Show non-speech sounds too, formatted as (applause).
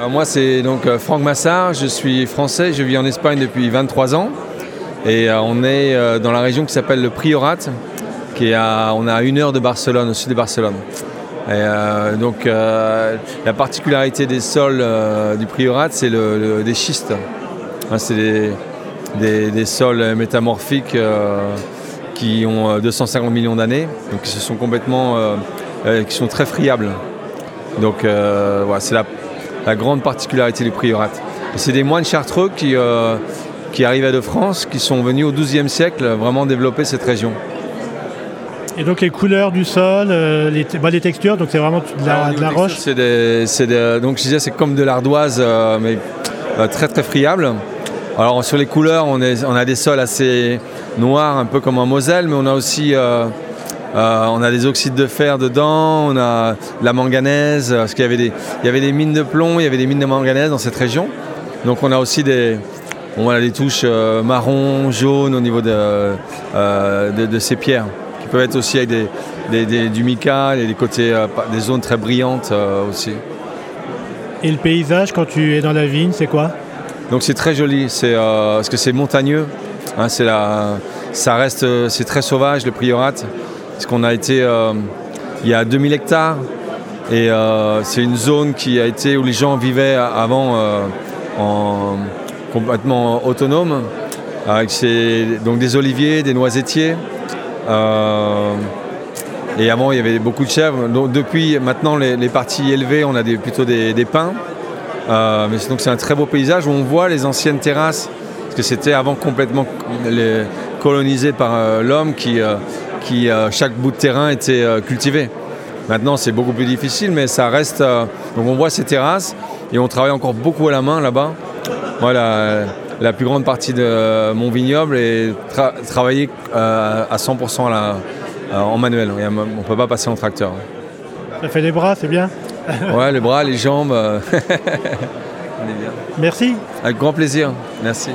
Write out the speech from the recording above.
Moi, c'est donc euh, Franck Massard, je suis français, je vis en Espagne depuis 23 ans. Et euh, on est euh, dans la région qui s'appelle le Priorat, qui est à, on une heure de Barcelone, au sud de Barcelone. Et, donc la particularité des sols du Priorat, c'est le, des schistes. Hein, c'est des, des- sols métamorphiques qui ont euh, 250 millions d'années, donc qui sont complètement, qui sont très friables. Donc voilà, c'est la, la grande particularité du priorat. C'est des moines chartreux qui, euh, qui arrivaient de France, qui sont venus au XIIe siècle vraiment développer cette région. Et donc les couleurs du sol, euh, les, bah, les textures, donc c'est vraiment de la, de la roche. C'est donc je disais, c'est comme de l'ardoise, euh, mais euh, très très friable. Alors sur les couleurs, on, est- on a des sols assez noirs, un peu comme en Moselle, mais on a aussi euh, on a des oxydes de fer dedans, on a de la manganèse, parce qu'il y avait des, il y avait des mines de plomb, il y avait des mines de manganèse dans cette région. Donc on a aussi des, voilà, des touches euh, marron, jaune au niveau de, euh, de, de ces pierres, qui peuvent être aussi avec des, des- des- du mica et des côtés, pas- des zones très brillantes aussi. Et le paysage, quand tu es dans la vigne, c'est quoi? Donc c'est très joli, c'est parce que c'est montagneux. hein, c'est la, ça reste, c'est très sauvage le priorat. Parce qu'on a été, euh, il y a 2000 hectares et euh, c'est une zone qui a été où les gens vivaient avant euh, en complètement autonome, avec donc des oliviers, des noisetiers. euh, et avant, il y avait beaucoup de chèvres. Donc, depuis maintenant, les, parties élevées, on a plutôt des, pins. Mais donc c'est un très beau paysage où on voit les anciennes terrasses, parce que c'était avant complètement colonisé par l'homme qui, qui euh, chaque bout de terrain était euh, cultivé. Maintenant c'est beaucoup plus difficile, mais ça reste. euh, donc on voit ces terrasses et on travaille encore beaucoup à la main là-bas. Voilà, la plus grande partie de mon vignoble est tra- travailler euh, à 100% à la- euh, en manuel. On ne peut pas passer en tracteur. Ça fait des bras, c'est bien. (laughs) Ouais, les bras, les jambes. (laughs) on est bien. Merci. Avec grand plaisir. Merci.